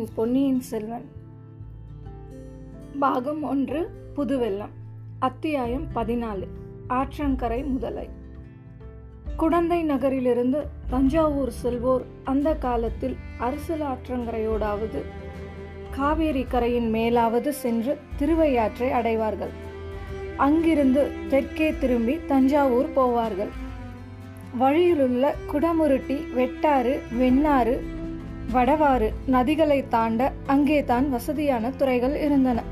கல்கையின் பொன்னியின் செல்வன். பாகம் ஒன்று புதுவெல்லம் அத்தியாயம் பதினாலு ஆற்றங்கரை முதலை. குடந்தை நகரிலிருந்து தஞ்சாவூர் செல்வோர் அந்த காலத்தில் அரசல் ஆற்றங்கரையோடாவது காவேரி கரையின் மேலாவது சென்று திருவையாற்றை அடைவார்கள். அங்கிருந்து தெற்கே திரும்பி தஞ்சாவூர் போவார்கள். வழியிலுள்ள குடமுருட்டி வெட்டாறு வெண்ணாறு வடவாறு நதிகளை தாண்ட அங்கே தான் வசதியான துறைகள் இருந்தன.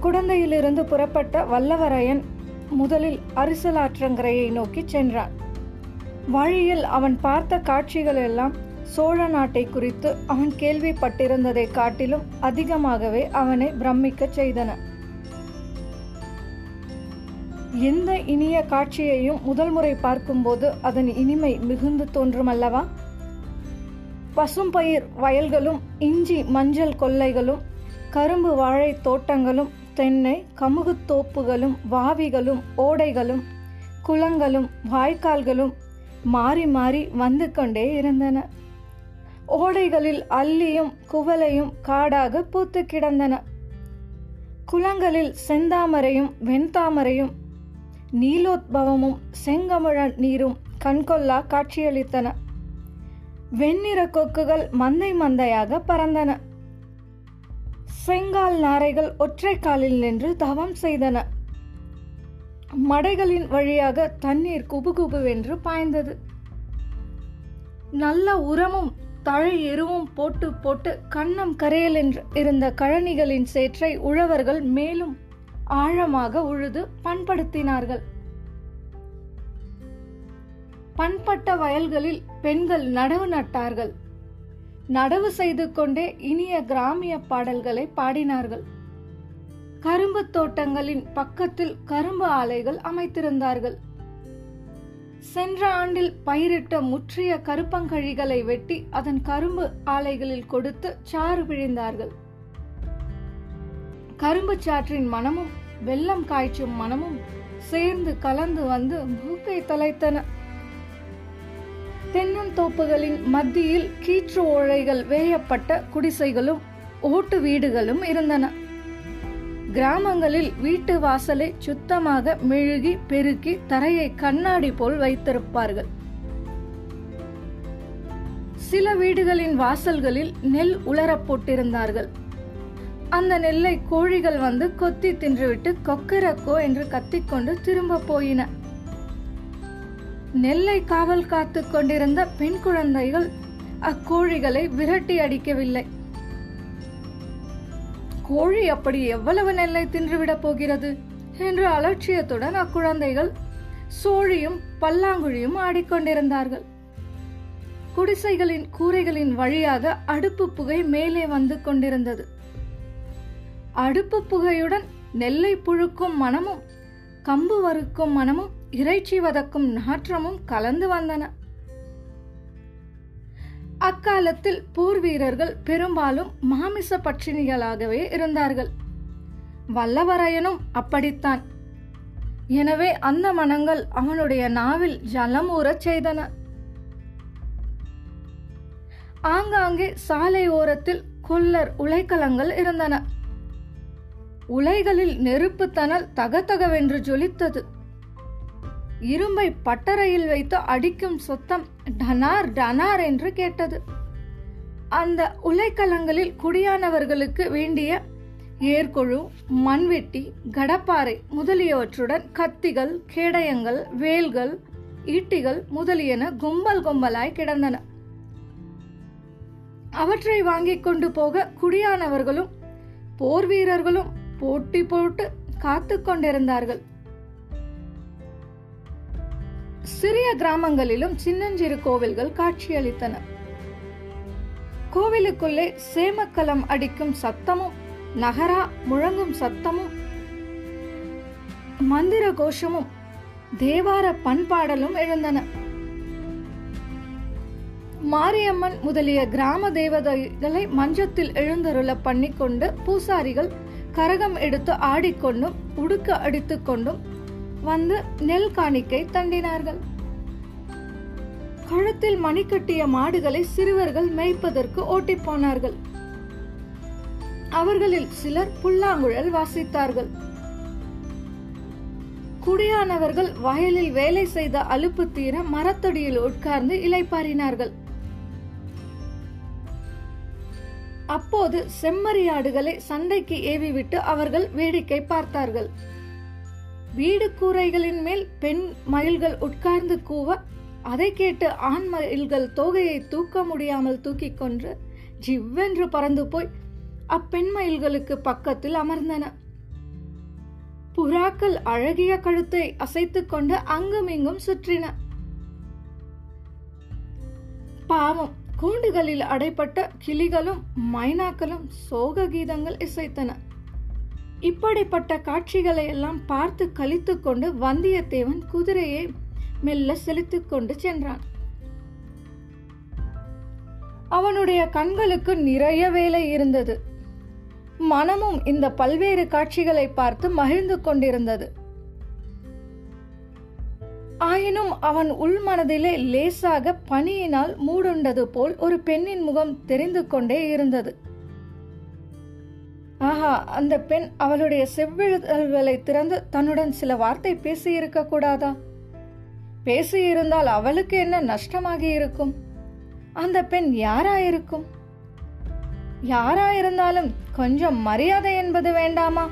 குடந்தையிலிருந்து புறப்பட்ட வல்லவரையன் முதலில் அரிசலாற்றங்கரையை நோக்கி சென்றான். வழியில் அவன் பார்த்த காட்சிகள் எல்லாம் சோழ நாட்டை குறித்து அவன் கேள்விப்பட்டிருந்ததை காட்டிலும் அதிகமாகவே அவனை பிரமிக்கச் செய்தன. எந்த இனிய காட்சியையும் முதல் முறை பார்க்கும்போது அதன் இனிமை மிகுந்து தோன்றுமல்லவா? பசும்பயிர் வயல்களும் இஞ்சி மஞ்சள் கொல்லைகளும் கரும்பு வாழை தோட்டங்களும் தென்னை கமுகு தோப்புகளும் வாவிகளும் ஓடைகளும் குளங்களும் வாய்க்கால்களும் மாறி மாறி வந்து கொண்டே இருந்தன. ஓடைகளில் அல்லியும் குவலையும் காடாக பூத்து கிடந்தன. குளங்களில் செந்தாமரையும் வெண்தாமரையும் நீலோத்பவமும் செங்கமழ நீரும் கண்கொள்ளா காட்சியளித்தன. வெண்ணிற கொக்குகள் மந்தை மந்தையாக பறந்தன. செங்கால் நாரைகள் ஒற்றை காலில் நின்று தவம் செய்தன. மடைகளின் வழியாக தண்ணீர் குபுகுபுவென்று பாய்ந்தது. நல்ல உரமும் தழை எருவும் போட்டு போட்டு கண்ணம் கரையல் என்று இருந்த கழனிகளின் சேற்றை உழவர்கள் மேலும் ஆழமாக உழுது பண்படுத்தினார்கள். பண்பட்ட வயல்களில் பெண்கள் நடவு நட்டார்கள். நடவு செய்து கொண்டே இனிய கிராமிய பாடல்களை பாடினார்கள். கரும்பு தோட்டங்களின் பக்கத்தில் கரும்பு ஆலைகள் அமைத்திருந்தார்கள். சென்ற ஆண்டில் பயிரிட்ட முற்றிய கருப்பங்கழிகளை வெட்டி அதன் கரும்பு ஆலைகளில் கொடுத்து சாறு பிழிந்தார்கள். கரும்பு சாற்றின் மனமும் வெள்ளம் காய்ச்சும் மனமும் சேர்ந்து கலந்து வந்து மூக்கை தொலைத்தன. தென்னந்தோப்புகளின் மத்தியில் கீற்று ஓழைகள் வேயப்பட்ட குடிசைகளும் ஓட்டு வீடுகளும் இருந்தன. கிராமங்களில் வீட்டு வாசலை சுத்தமாக மெழுகி பெருக்கி தரையை கண்ணாடி போல் வைத்திருப்பார்கள். சில வீடுகளின் வாசல்களில் நெல் உலரப் போட்டிருந்தார்கள். அந்த நெல்லை கோழிகள் வந்து கொத்தி தின்றுவிட்டு கொக்கரக்கோ என்று கத்திக்கொண்டு திரும்ப போயின. நெல்லை காவல் காத்து கொண்டிருந்த பெண் குழந்தைகள் அக்கோழிகளை விரட்டி அடிக்கவில்லை. கோழி அப்படி எவ்வளவு நெல்லை தின்றுவிடப் போகிறது? என்று அலட்சியத்துடன் அக்குழந்தைகள் சோழியும் பல்லாங்குழியும் ஆடிக்கொண்டிருந்தார்கள். குடிசைகளின் கூரைகளின் வழியாக அடுப்பு புகை மேலே வந்து கொண்டிருந்தது. அடுப்பு புகையுடன் நெல்லை புழுக்கும் மனமும் கம்பு வறுக்கும் மனமும் இறைச்சி வதக்கும் நாற்றமும் கலந்து வந்தன. அக்காலத்தில் போர் வீரர்கள் பெரும்பாலும் மாமிச பட்சினிகளாகவே இருந்தார்கள். வல்லவரையனும் அப்படித்தான். எனவே அந்த மனங்கள் அவனுடைய நாவில் ஜலமூறச் செய்தன. ஆங்காங்கே சாலை ஓரத்தில் கொல்லர் உலைக்கலங்கள் இருந்தன. உலைகளில் நெருப்பு தணல் தகதகவென்று ஜொலித்தது. இரும்பை பட்டறையில் வைத்து அடிக்கும் சத்தம் டனார் டனார் என்று கேட்டது. அந்த உலைக்கலங்களில் குடியானவர்களுக்கு வேண்டிய ஏர்கொழு மண்வெட்டி கடப்பாறை முதலியவற்றுடன் கத்திகள் கேடயங்கள் வேல்கள் ஈட்டிகள் முதலியன கும்பல் கும்பலாய் கிடந்தன. அவற்றை வாங்கிக் கொண்டு போக குடியானவர்களும் போர் வீரர்களும் போட்டி போட்டு காத்து கொண்டிருந்தார்கள். சிறிய கிராமங்களிலும் சின்னஞ்சிறு கோவில்கள் காட்சியளித்தன. கோவிலுக்குள்ளே சேமக்கலம் அடிக்கும் சத்தமும் நகரா முழங்கும் சத்தமும் மந்திர கோஷமும் தேவார பண்பாடலும் எழுந்தன. மாரியம்மன் முதலிய கிராம தேவதைகளை மஞ்சத்தில் எழுந்தருள பண்ணிக்கொண்டு பூசாரிகள் கரகம் எடுத்து ஆடிக்கொண்டும் உடுக்க அடித்துக்கொண்டும் வந்து நெல் காணிக்கை தண்டினார்கள். கழுத்தில் மணி கட்டிய மாடுகளை சிறுவர்கள் மேய்ப்பதற்கு ஓட்டி போனார்கள். அவர்களில் சிலர் புல்லாங்குழல் வாசித்தார்கள். குடியானவர்கள் வயலில் வேலை செய்த அலுப்பு தீர மரத்தடியில் உட்கார்ந்து இலைப்பாரினார்கள் அப்போது செம்மறியாடுகளை சண்டைக்கு ஏவிவிட்டு அவர்கள் வேடிக்கை பார்த்தார்கள். வீடு கூரைகளின் மேல் பெண் மயில்கள் உட்கார்ந்து கூவ அதை கேட்டு ஆண் மயில்கள் தோகையை தூக்க முடியாமல் தூக்கிக் கொண்டு ஜிவ்வென்று பறந்து போய் அப்பெண் மயில்களுக்கு பக்கத்தில் அமர்ந்தன. புறாக்கள் அழகிய கழுத்தை அசைத்துக் கொண்டு அங்குமிங்கும் சுற்றின. பாவம் கூண்டுகளில் அடைப்பட்ட கிளிகளும் மைனாக்களும் சோக கீதங்கள் இசைத்தன. இப்படிப்பட்ட காட்சிகளை எல்லாம் பார்த்து கழித்து கொண்டு வந்தியத்தேவன் குதிரையை மெல்ல செலுத்திக் கொண்டு சென்றான். அவனுடைய கண்களுக்கு நிறைய வேலை இருந்தது. மனமும் இந்த பல்வேறு காட்சிகளை பார்த்து மகிழ்ந்து கொண்டிருந்தது. ஆயினும் அவன் உள்மனதிலே லேசாக பனியினால் மூடுண்டது போல் ஒரு பெண்ணின் முகம் தெரிந்து கொண்டே இருந்தது. ஆஹா அந்த பெண் அவளுடைய செவ்விழல்களை திறந்து தன்னுடன் சில வார்த்தை பேசியிருக்க கூடாதா பேசியிருந்தால் அவளுக்கு என்ன நஷ்டமாகி இருக்கும்? அந்த பெண் யாராயிருக்கும்? யாராயிருந்தாலும் கொஞ்சம் மரியாதை என்பது வேண்டாமா?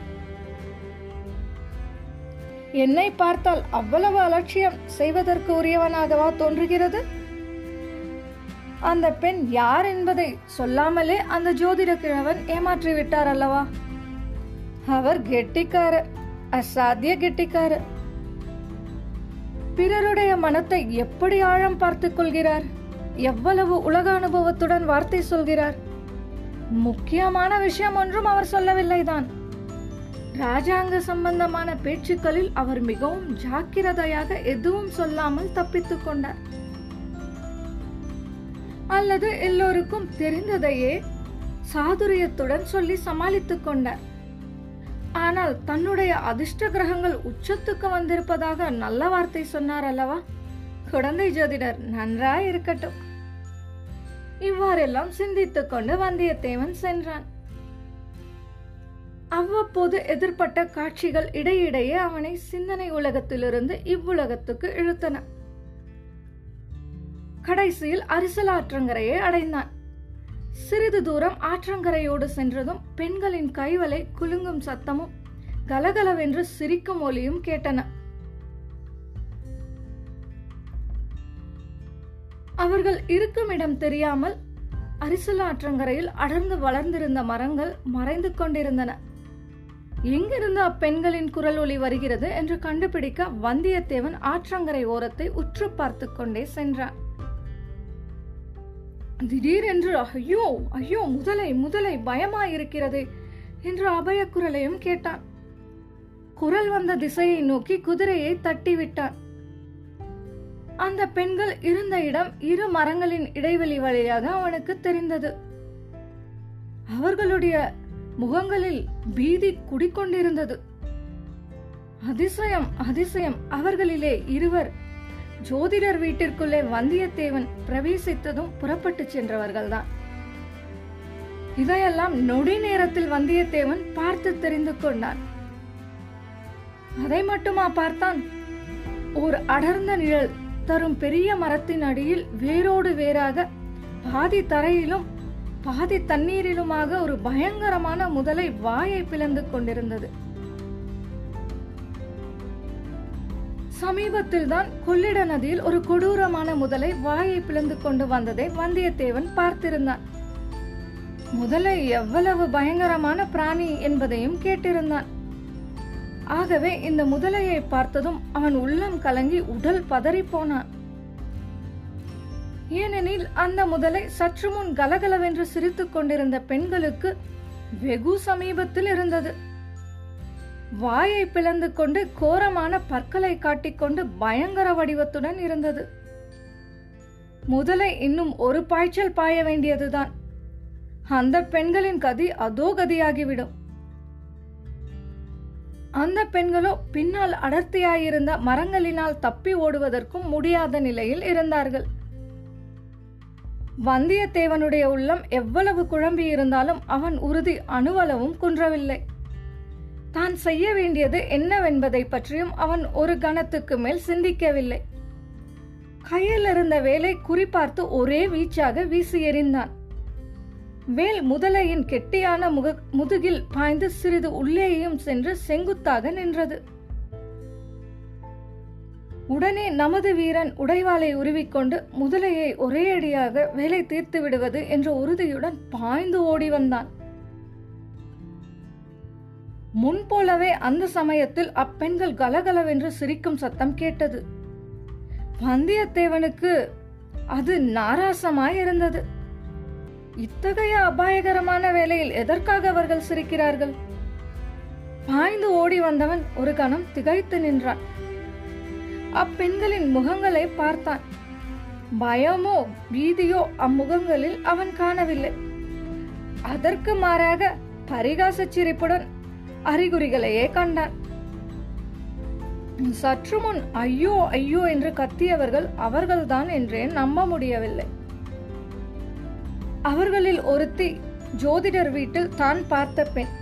என்னை பார்த்தால் அவ்வளவு அலட்சியம் செய்வதற்கு உரியவனாகவா தோன்றுகிறது? அந்த பெண் யார் என்பதை சொல்லாமலே அந்த ஜோதிட கிழவன் ஏமாற்றி விட்டார் அல்லவா? அவர் கெட்டிக்காரர் அசாத்திய கெட்டிக்காரர் பிறருடைய மனத்தை எப்படி ஆழம் பார்த்துக் கொள்கிறார்? எவ்வளவு உலக அனுபவத்துடன் வார்த்தை சொல்கிறார்? முக்கியமான விஷயம் ஒன்றும் அவர் சொல்லவில்லைதான் ராஜாங்க சம்பந்தமான பேச்சுக்களில் அவர் மிகவும் ஜாக்கிரதையாக எதுவும் சொல்லாமல் தப்பித்துக் கொண்டார். அல்லது எல்லோருக்கும் தெரிந்ததையே சாதுரியத்துடன் சொல்லி சமாளித்துக் கொண்டார். ஆனால் தன்னுடைய அதிர்ஷ்ட கிரகங்கள் உச்சத்துக்கு வந்திருப்பதாக நல்ல வார்த்தை சொன்னார் அல்லவா? குழந்தை ஜோதிடர் நன்றாய் இருக்கட்டும். இவ்வாறெல்லாம் சிந்தித்துக் கொண்டு வந்தியத்தேவன் சென்றான். அவ்வப்போது எதிர்ப்பட்ட காட்சிகள் இடையிடையே அவனை சிந்தனை உலகத்திலிருந்து இவ்வுலகத்துக்கு இழுத்தன. கடைசியில் அரிசல் ஆற்றங்கரையை அடைந்தான். சிறிது தூரம் ஆற்றங்கரையோடு சென்றதும் பெண்களின் கைவலை குலுங்கும் சத்தமும் கலகலவென்று சிரிக்கும் ஒலியும் கேட்டன. அவர்கள் இருக்கும் இடம் தெரியாமல் அரிசல் ஆற்றங்கரையில் அடர்ந்து வளர்ந்திருந்த மரங்கள் மறைந்து கொண்டிருந்தன. எங்கிருந்து அப்பெண்களின் குரல் ஒலி வருகிறது என்று கண்டுபிடிக்க வந்தியத்தேவன் ஆற்றங்கரை ஓரத்தை உற்று பார்த்து கொண்டே சென்றான். திடீரென்று ஐயோ ஐயோ முதலை முதலை பயமாயிருக்கிறது என்று அபய குரலையும் கேட்டான். குரல் வந்த திசையை நோக்கி குதிரையை தட்டி விட்டான் அந்த பெண்கள் இருந்த இடம் இரு மரங்களின் இடைவெளி வழியாக அவனுக்கு தெரிந்தது. அவர்களுடைய முகங்களில் பீதி குடிக்கொண்டிருந்தது. அதிசயம் அதிசயம் அவர்களிலே இருவர் ஜோதிடர் வீட்டிற்குள்ளே வந்தியத்தேவன் பிரவேசித்ததும் புறப்பட்டு சென்றவர்கள்தான். இதையெல்லாம் நொடி நேரத்தில் வந்தியத்தேவன் பார்த்து தெரிந்து கொண்டான். அதை மட்டுமா பார்த்தான்? ஒரு அடர்ந்த நிழல் தரும் பெரிய மரத்தின் அடியில் வேரோடு வேறாக பாதி தரையிலும் பாதி தண்ணீரிலுமாக ஒரு பயங்கரமான முதலை வாயை பிளந்து கொண்டிருந்தது. சமீபத்தில் தான் கொள்ளிட நதியில் ஒரு கொடூரமான முதலை வாயை பிளந்து கொண்டு வந்ததை வந்தியத்தேவன் பார்த்திருந்தான். முதலை எவ்வளவு பயங்கரமான பிராணி என்பதையும் கேட்டிருந்தான். ஆகவே இந்த முதலையை பார்த்ததும் அவன் உள்ளம் கலங்கி உடல் பதறி போனான் ஏனெனில் அந்த முதலை சற்று முன் கலகலவென்று சிரித்துக் கொண்டிருந்த பெண்களுக்கு வெகு சமீபத்தில் இருந்தது. வாயை பிளந்து கொண்டு கோரமான பற்களை காட்டிக்கொண்டு பயங்கர வடிவத்துடன் இருந்தது. முதலை இன்னும் ஒரு பாய்ச்சல் பாய வேண்டியதுதான். அந்த பெண்களின் கதி அதோ கதியாகிவிடும். அந்த பெண்களோ பின்னால் அடர்த்தியாயிருந்த மரங்களினால் தப்பி ஓடுவதற்கும் முடியாத நிலையில் இருந்தார்கள். வந்தியத்தேவனுடைய உள்ளம் எவ்வளவு குழம்பி இருந்தாலும் அவன் உறுதி அணுவளவும் குன்றவில்லை. தான் செய்ய வேண்டியது என்னவென்பதை பற்றியும் அவன் ஒரு கணத்துக்கு மேல் சிந்திக்கவில்லை. கையில் இருந்த வேலை குறிப்பார்த்து ஒரே வீச்சாக வீசி எறிந்தான். வேல் முதலையின் கெட்டியான முக முதுகில் பாய்ந்து சிறிது உள்ளேயும் சென்று செங்குத்தாக நின்றது. உடனே நமது வீரன் உடைவாளை உருவிக்கொண்டு முதலையை ஒரே அடியாக வேலை தீர்த்து விடுவது என்ற உறுதியுடன் பாய்ந்து ஓடி வந்தான். முன்போலவே அந்த சமயத்தில் அப்பெண்கள் கலகலவென்று சிரிக்கும் சத்தம் கேட்டது. வந்தியத்தேவனுக்கு அது நாராசமாய் இருந்தது இத்தகைய அபாயகரமான வேலையில் எதற்காக அவர்கள் சிரிக்கிறார்கள்? பாய்ந்து ஓடி வந்தவன் ஒரு கணம் திகைத்து நின்றான். அப்பெண்களின் முகங்களை பார்த்தான். பயமோ பீதியோ அம்முகங்களில் அவன் காணவில்லை. அதற்கு மாறாக பரிகாச சிரிப்புடன் அறிகுறிகளையே கண்டான் சற்று முன் ஐயோ ஐயோ என்று கத்தியவர்கள் அவர்கள்தான் என்றே நம்ப முடியவில்லை. அவர்களில் ஒருத்தி ஜோதிடர் வீட்டில் தான் பார்த்த பெண்.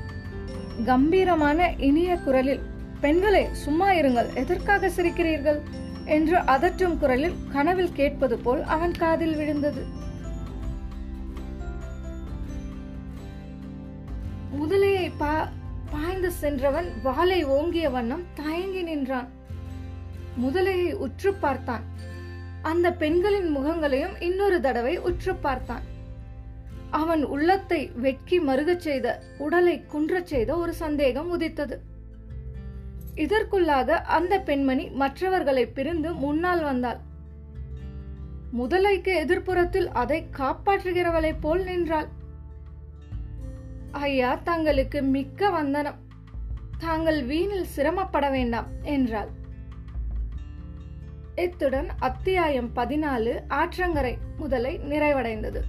கம்பீரமான இனிய குரலில் பெண்களே சும்மா இருங்கள் எதற்காக சிரிக்கிறீர்கள்? என்று அதற்றும் குரலில் கனவில் கேட்பது போல் அவன் காதில் விழுந்தது. முதலையை பா பாய்ந்து சென்றவன் வாளை ஓங்கிய வண்ணம் தயங்கி நின்றான். முதலையை உற்று பார்த்தான். அந்த பெண்களின் முகங்களையும் இன்னொரு தடவை உற்று பார்த்தான். அவன் உள்ளத்தை வெட்கி மருகச் செய்த உடலை குன்றச் செய்த ஒரு சந்தேகம் உதித்தது. இதற்குள்ளாக அந்த பெண்மணி மற்றவர்களை பிரிந்து முன்னால் வந்தாள். முதலைக்கு எதிர்ப்புறத்தில் அதை காப்பாற்றுகிறவளைப் போல் நின்றாள். ஐயா தங்களுக்கு மிக்க வந்தனம். தாங்கள் வீணில் சிரமப்பட வேண்டாம் என்றாள். இத்துடன் அத்தியாயம் பதினாலு ஆற்றங்கரை முதலை நிறைவடைந்தது.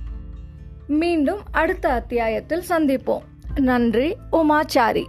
மீண்டும் அடுத்த அத்தியாயத்தில் சந்திப்போம். நன்றி உமாச்சாரி.